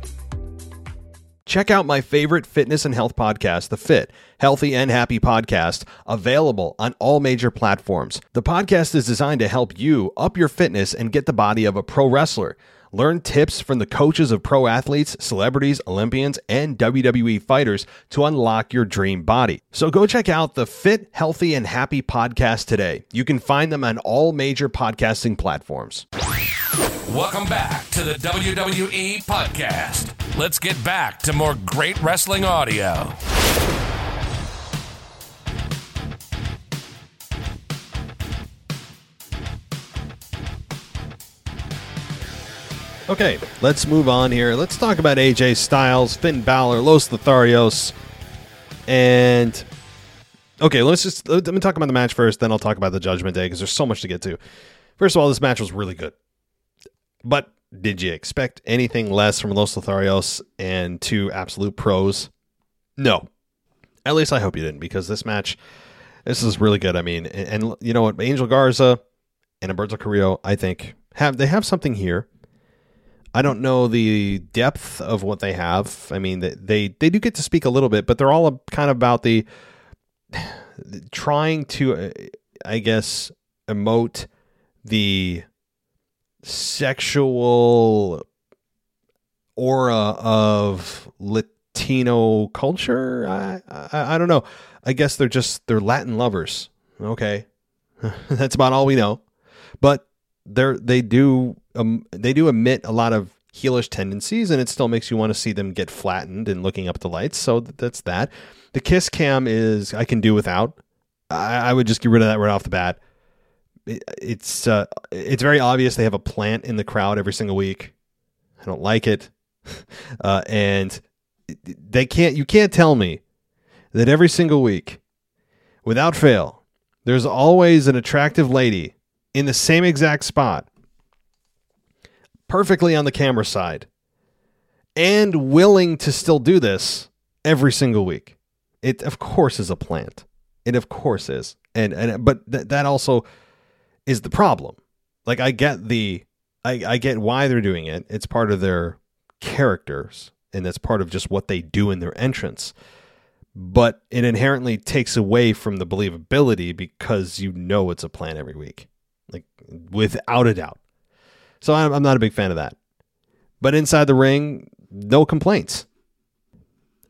Check out my favorite fitness and health podcast, The Fit, Healthy and Happy Podcast, available on all major platforms. The podcast is designed to help you up your fitness and get the body of a pro wrestler. Learn tips from the coaches of pro athletes, celebrities, Olympians, and WWE fighters to unlock your dream body. So go check out the Fit, Healthy, and Happy podcast today. You can find them on all major podcasting platforms. Welcome back to the WWE Podcast. Let's get back to more great wrestling audio. Okay, let's move on here. Let's talk about AJ Styles, Finn Balor, Los Lotharios, and okay, let's just let me talk about the match first. Then I'll talk about the Judgment Day because there's so much to get to. First of all, this match was really good, but did you expect anything less from Los Lotharios and two absolute pros? No, at least I hope you didn't because this match, this is really good. I mean, and, and you know what, Angel Garza and Humberto Carrillo, I think have they have something here I don't know the depth of what they have. I mean, they they, do get to speak a little bit, but they're all kind of about the trying to, uh, I guess, emote the sexual aura of Latino culture. I, I I don't know. I guess they're just they're Latin lovers. Okay, that's about all we know. But they're they do um, they do emit a lot of heelish tendencies, and it still makes you want to see them get flattened and looking up the lights. So that's that. The kiss cam is I can do without. I, I would just get rid of that right off the bat. It, it's uh, it's very obvious they have a plant in the crowd every single week. I don't like it, uh, and they can't. You can't tell me that every single week, without fail, there's always an attractive lady in the same exact spot perfectly on the camera side and willing to still do this every single week. It of course is a plant. It of course is. And and but th- that also is the problem. Like I get the I, I get why they're doing it. It's part of their characters and that's part of just what they do in their entrance. But it inherently takes away from the believability because you know it's a plan every week. Like without a doubt. So I'm, I'm not a big fan of that. But inside the ring, no complaints.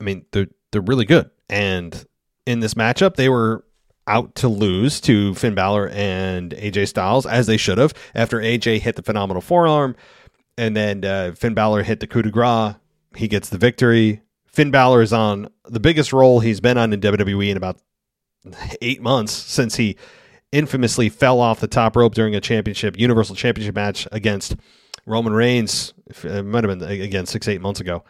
I mean, they're they're really good. And in this matchup, they were out to lose to Finn Balor and AJ Styles, as they should have, after AJ hit the phenomenal forearm, and then uh, Finn Balor hit the coup de grace. He gets the victory. Finn Balor is on the biggest roll he's been on in WWE in about eight months since he infamously fell off the top rope during a championship, Universal Championship match against Roman Reigns. It might have been again six, eight months ago,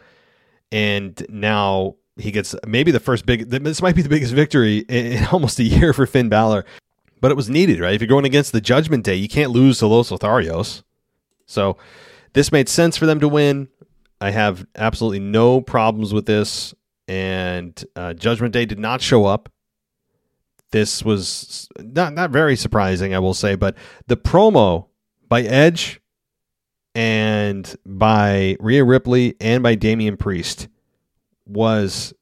and now he gets maybe the first big. This might be the biggest victory in almost a year for Finn Balor, but it was needed, right? If you're going against the Judgment Day, you can't lose to Los Lotharios. So this made sense for them to win. I have absolutely no problems with this. And uh, Judgment Day did not show up this was not not very surprising, I will say, but the promo by Edge and by Rhea Ripley and by Damian Priest was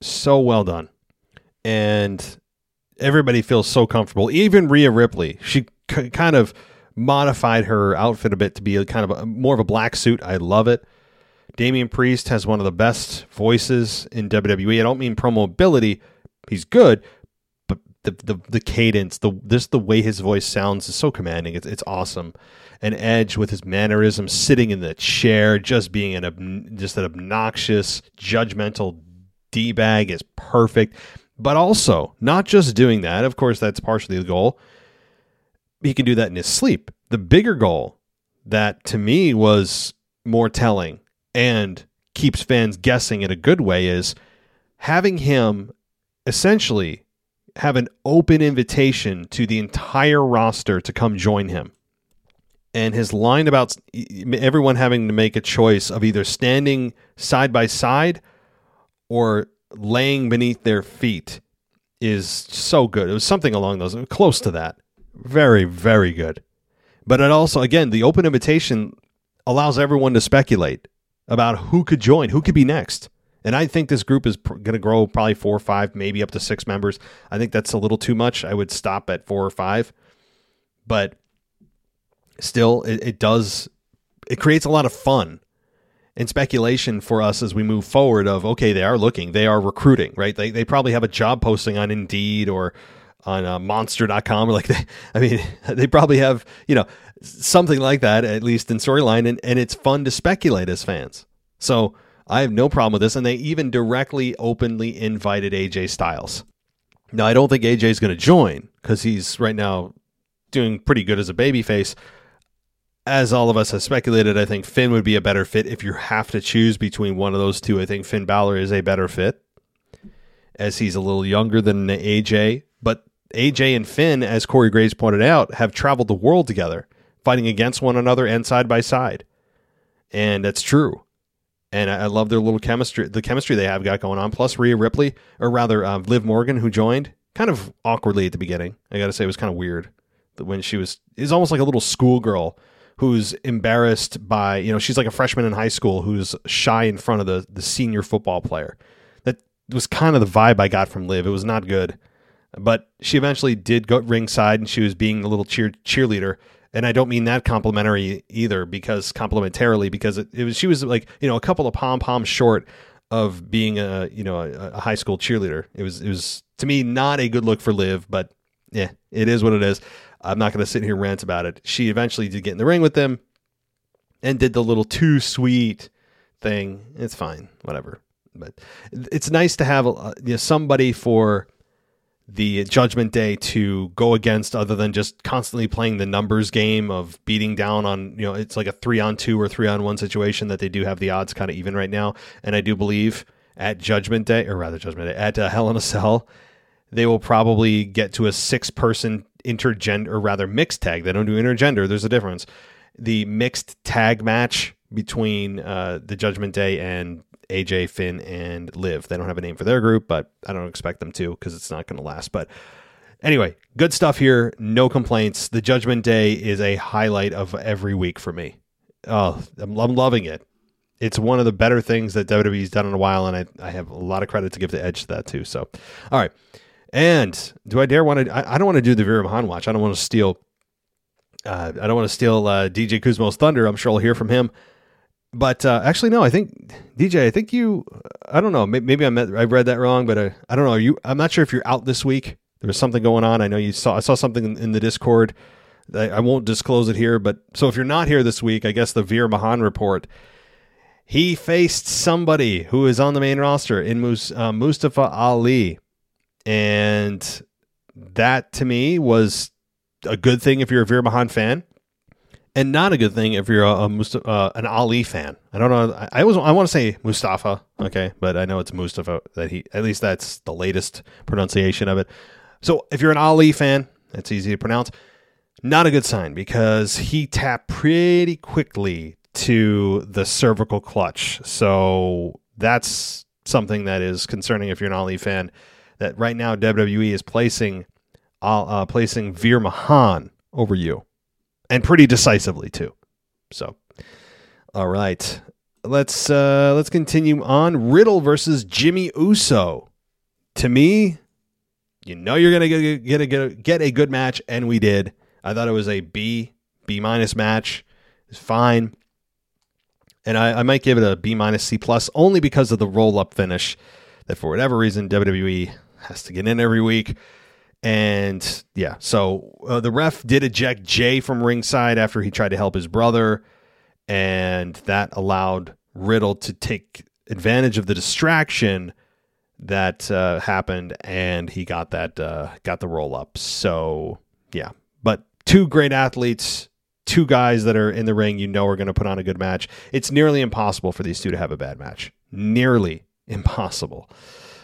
so well done. And everybody feels so comfortable. Even Rhea Ripley, she c- kind of modified her outfit a bit to be a kind of a, more of a black suit. I love it. Damian Priest has one of the best voices in WWE. I don't mean promo ability; he's good, the the, the cadence, the this the way his voice sounds is so commanding. It's it's awesome. And Edge with his mannerism, sitting in the chair, just being an just an obnoxious, judgmental d bag is perfect. But also, not just doing that. Of course, that's partially the goal. He can do that in his sleep. The bigger goal that to me was more telling and keeps fans guessing in a good way is having him essentially have an open invitation to the entire roster to come join him. And his line about everyone having to make a choice of either standing side by side or laying beneath their feet is so good. It was something along those, close to that. Very, very good. But it also, again, the open invitation allows everyone to speculate about who could join, who could be next. And I think this group is pr- going to grow probably four or five, maybe up to six members. I think that's a little too much. I would stop at four or five. But still, it, it does, it creates a lot of fun and speculation for us as we move forward of, okay, they are looking, they are recruiting, right? They, they probably have a job posting on Indeed or on uh, monster.com or like they, I mean, they probably have, you know, something like that, at least in storyline. And, and it's fun to speculate as fans. So, I have no problem with this. And they even directly, openly invited AJ Styles. Now, I don't think AJ is going to join because he's right now doing pretty good as a babyface. As all of us have speculated, I think Finn would be a better fit if you have to choose between one of those two. I think Finn Balor is a better fit as he's a little younger than AJ. But AJ and Finn, as Corey Graves pointed out, have traveled the world together, fighting against one another and side by side. And that's true and I, love their little chemistry, the chemistry they have got going on. Plus Rhea Ripley, or rather um, Liv Morgan, who joined kind of awkwardly at the beginning. I got to say, it was kind of weird that when she was. Is almost like a little schoolgirl who's embarrassed by you know she's like a freshman in high school who's shy in front of the the senior football player. That was kind of the vibe I got from Liv. It was not good, but she eventually did go ringside and she was being a little cheer cheerleader and I don't mean that complimentary either because complementarily because it, it was she was like you know a couple of pom poms short of being a you know a, a, high school cheerleader. It was it was to me not a good look for Liv, but yeah, it is what it is. I'm not going to sit here and rant about it. She eventually did get in the ring with them and did the little too sweet thing. It's fine, whatever. But it's nice to have you know, somebody for the Judgment Day to go against other than just constantly playing the numbers game of beating down on, you know, it's like a three on two or three on one situation that they do have the odds kind of even right now. And I do believe at Judgment Day, or rather Judgment Day, at uh, Hell in a Cell, they will probably get to a six person intergender, or rather mixed tag. They don't do intergender, there's a difference. The mixed tag match between uh, the Judgment Day and AJ, Finn, and Liv. They don't have a name for their group, but I don't expect them to because it's not going to last. But anyway, good stuff here. No complaints. The Judgment Day is a highlight of every week for me. Oh, I'm, I'm loving it. It's one of the better things that WWE's done in a while, and I, I have a lot of credit to give to Edge to that too. So, all right. And do I dare want to? I, I don't want to do the Veer Mahaan watch. I don't want to steal. Uh, I don't want to steal uh, DJ Kuzmo's thunder. I'm sure I'll hear from him. But uh, actually, no. I think DJ. I think you. I don't know. Maybe I met, I read that wrong, but I, I don't know. Are you. I'm not sure if you're out this week. There was something going on. I know you saw. I saw something in, the Discord. I, I, won't disclose it here, but so if you're not here this week, I guess the Veer Mahaan report. He faced somebody who is on the main roster in Mus, uh, Mustafa Ali, and that to me was a good thing if you're a Veer Mahaan fan and not a good thing if you're a, a Mustafa, uh, an Ali fan. I don't know. I, I was I want to say Mustafa, okay, but I know it's Mustafa that he at least that's the latest pronunciation of it. So if you're an Ali fan, that's easy to pronounce. Not a good sign because he tapped pretty quickly to the cervical clutch. So that's something that is concerning if you're an Ali fan. That right now WWE is placing uh, uh placing Veer Mahaan over you and pretty decisively too. So, all right, let's uh, let's continue on. Riddle versus Jimmy Uso. To me, you know you're gonna get get a, get a, get a good match, and we did. I thought it was a B B minus match. It's fine, and I, I might give it a B minus C plus only because of the roll up finish. That for whatever reason WWE has to get in every week. And yeah, so uh, the ref did eject Jay from ringside after he tried to help his brother, and that allowed Riddle to take advantage of the distraction that uh, happened, and he got that uh, got the roll up. So yeah, but two great athletes, two guys that are in the ring, you know, are going to put on a good match. It's nearly impossible for these two to have a bad match. Nearly impossible.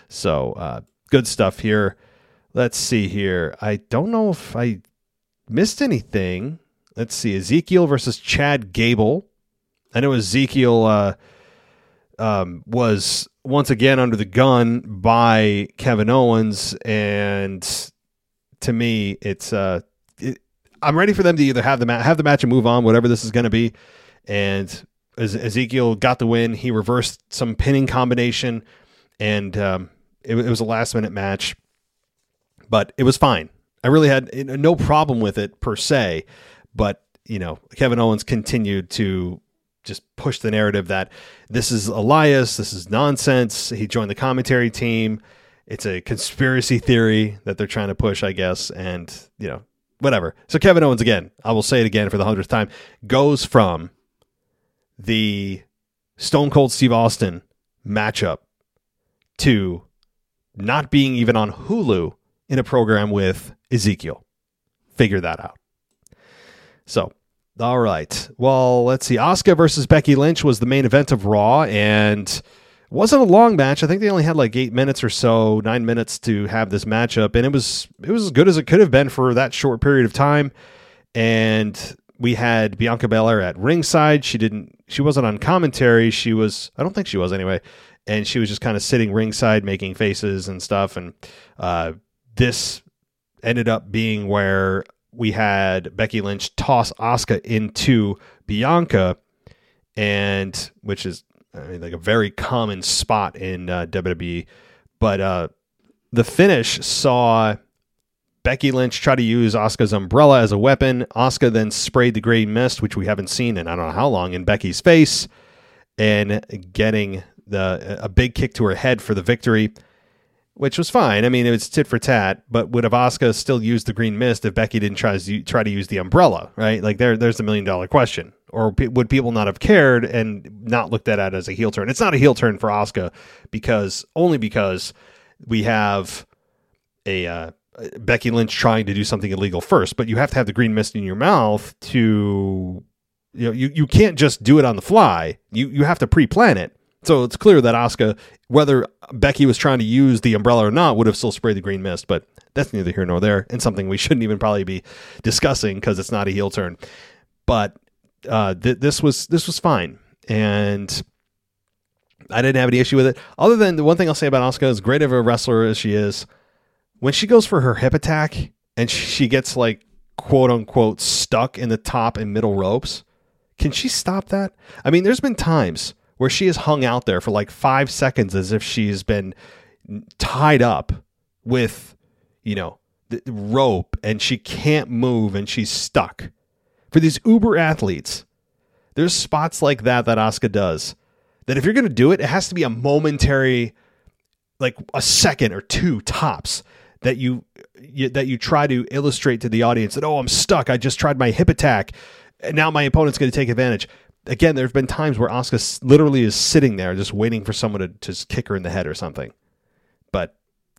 So uh, good stuff here. Let's see here. I don't know if I missed anything. Let's see. Ezekiel versus Chad Gable. I know Ezekiel uh, um, was once again under the gun by Kevin Owens, and to me, it's uh, it, I'm ready for them to either have the ma- have the match and move on, whatever this is going to be. And Ezekiel got the win. He reversed some pinning combination, and um, it, it was a last minute match, but it was fine. I really had no problem with it per se, but you know, Kevin Owens continued to just push the narrative that this is Elias, this is nonsense. He joined the commentary team. It's a conspiracy theory that they're trying to push, I guess, and you know, whatever. So Kevin Owens again, I will say it again for the hundredth time, goes from the Stone Cold Steve Austin matchup to not being even on Hulu in a program with Ezekiel. Figure that out. So, all right. Well, let's see. Asuka versus Becky Lynch was the main event of Raw, and wasn't a long match. I think they only had like eight minutes or so, nine minutes to have this matchup, and it was it was as good as it could have been for that short period of time. And we had Bianca Belair at ringside. She didn't. She wasn't on commentary. She was. I don't think she was anyway. And she was just kind of sitting ringside, making faces and stuff. And uh, this ended up being where we had Becky Lynch toss Asuka into Bianca, and which is I mean, like a very common spot in uh, WWE. But uh, the finish saw Becky Lynch try to use Asuka's umbrella as a weapon. Asuka then sprayed the gray mist, which we haven't seen in I don't know how long, in Becky's face, and getting the a big kick to her head for the victory which was fine. I mean, it was tit for tat, but would have Asuka still used the green mist if Becky didn't try to try to use the umbrella, right? Like there, there's the million dollar question. Or pe- would people not have cared and not looked at it as a heel turn? It's not a heel turn for Asuka because only because we have a uh, Becky Lynch trying to do something illegal first, but you have to have the green mist in your mouth to you know you, you can't just do it on the fly. You you have to pre-plan it. So it's clear that Asuka, whether Becky was trying to use the umbrella or not, would have still sprayed the green mist. But that's neither here nor there, and something we shouldn't even probably be discussing because it's not a heel turn. But uh, th- this was this was fine, and I didn't have any issue with it. Other than the one thing I'll say about Asuka, as great of a wrestler as she is, when she goes for her hip attack and she gets like quote unquote stuck in the top and middle ropes, can she stop that? I mean, there's been times where she has hung out there for like five seconds as if she's been tied up with, you know, the rope and she can't move and she's stuck. For these uber athletes, there's spots like that that Asuka does. That if you're going to do it, it has to be a momentary, like a second or two tops that you, you that you try to illustrate to the audience that oh I'm stuck. I just tried my hip attack, and now my opponent's going to take advantage again, there have been times where Asuka literally is sitting there just waiting for someone to just kick her in the head or something. But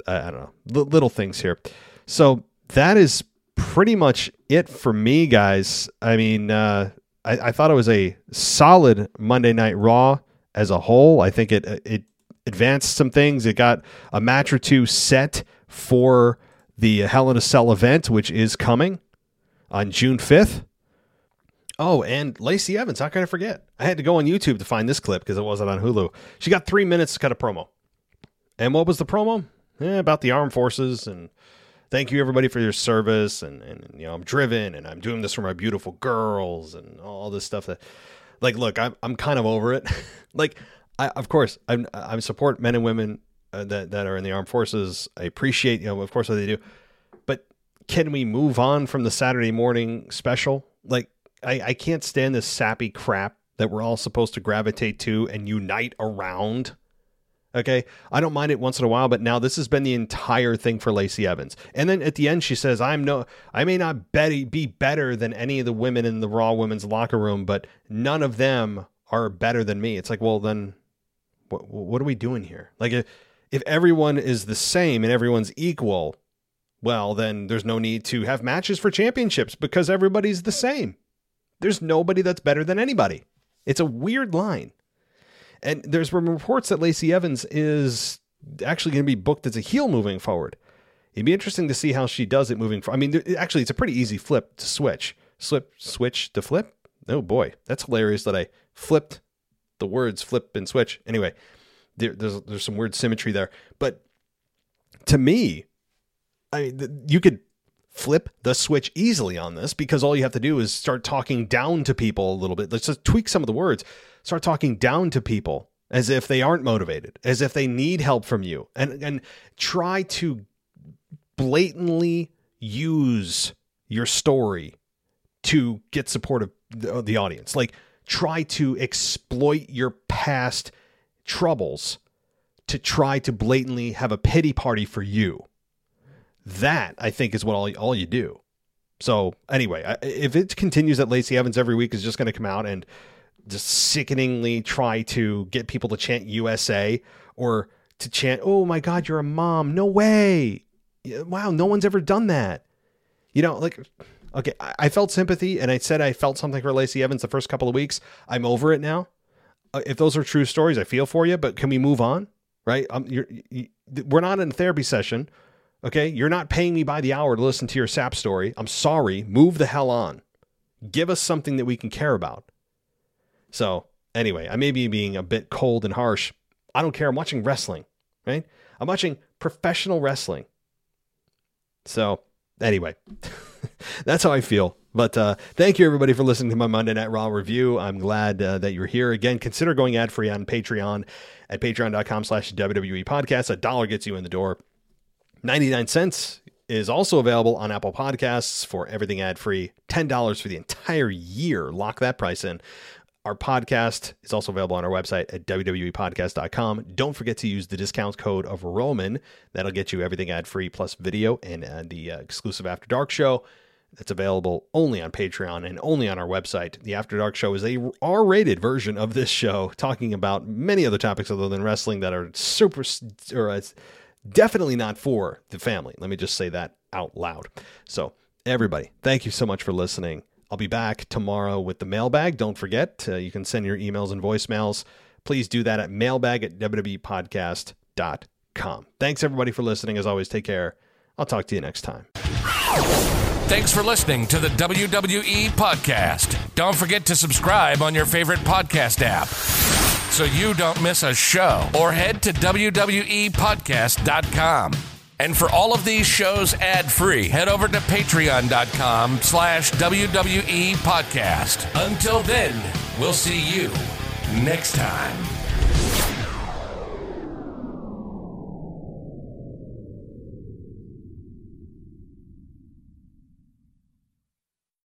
uh, I don't know, L- little things here. So that is pretty much it for me, guys. I mean, uh, I, I, thought it was a solid Monday Night Raw as a whole. I think it it advanced some things. It got a match or two set for the Hell in a Cell event, which is coming on June fifth. Oh, and Lacey Evans. How can I forget? I had to go on YouTube to find this clip because it wasn't on Hulu. She got three minutes to cut a promo. And what was the promo? Eh, about the armed forces and thank you everybody for your service and, and you know I'm driven and I'm doing this for my beautiful girls and all this stuff that like look I'm I'm kind of over it. like I of course I'm I support men and women uh, that that are in the armed forces. I appreciate you know of course what they do. But can we move on from the Saturday morning special? Like I, I can't stand this sappy crap that we're all supposed to gravitate to and unite around. Okay. I don't mind it once in a while, but now this has been the entire thing for Lacey Evans. And then at the end, she says, I'm no, I may not be better than any of the women in the Raw women's locker room, but none of them are better than me. It's like, well, then what, what are we doing here? Like, if, if everyone is the same and everyone's equal, well, then there's no need to have matches for championships because everybody's the same. There's nobody that's better than anybody. It's a weird line. And there's reports that Lacey Evans is actually going to be booked as a heel moving forward. It'd be interesting to see how she does it moving forward. I mean, actually, it's a pretty easy flip to switch. Slip, switch to flip. Oh boy, that's hilarious that I flipped the words flip and switch. Anyway, there, there's there's some weird symmetry there, but to me, I mean, you could flip the switch easily on this because all you have to do is start talking down to people a little bit. Let's just tweak some of the words. start talking down to people as if they aren't motivated, as if they need help from you, and and try to blatantly use your story to get support of the, the audience. Like try to exploit your past troubles to try to blatantly have a pity party for you. That I think is what all all you do. So anyway, if it continues that Lacey Evans every week is just going to come out and just sickeningly try to get people to chant USA or to chant, "Oh my God, you're a mom!" No way! Wow, no one's ever done that. You know, like, okay, I felt sympathy and I said I felt something for Lacey Evans the first couple of weeks. I'm over it now. Uh, if those are true stories, I feel for you, but can we move on? Right? Um, you're, you, we're not in a therapy session. Okay. You're not paying me by the hour to listen to your SAP story. I'm sorry. Move the hell on. Give us something that we can care about. So, anyway, I may be being a bit cold and harsh. I don't care. I'm watching wrestling, right? I'm watching professional wrestling. So, anyway, that's how I feel. But uh, thank you, everybody, for listening to my Monday Night Raw review. I'm glad uh, that you're here. Again, consider going ad free on Patreon at patreon.com slash WWE podcast. A dollar gets you in the door. 99 cents is also available on Apple Podcasts for everything ad free. $10 for the entire year. Lock that price in. Our podcast is also available on our website at WWEpodcast.com. Don't forget to use the discount code of Roman. That'll get you everything ad free plus video and uh, the uh, exclusive After Dark show that's available only on Patreon and only on our website. The After Dark show is a R-rated version of this show, talking about many other topics other than wrestling that are super or uh, definitely not for the family. Let me just say that out loud. So, everybody, thank you so much for listening. I'll be back tomorrow with the mailbag. Don't forget, uh, you can send your emails and voicemails. Please do that at mailbag at wwepodcast.com. Thanks, everybody, for listening. As always, take care. I'll talk to you next time. Thanks for listening to the WWE Podcast. Don't forget to subscribe on your favorite podcast app so you don't miss a show or head to WWEpodcast.com. And for all of these shows ad-free, head over to patreon.com slash WWE Podcast. Until then, we'll see you next time.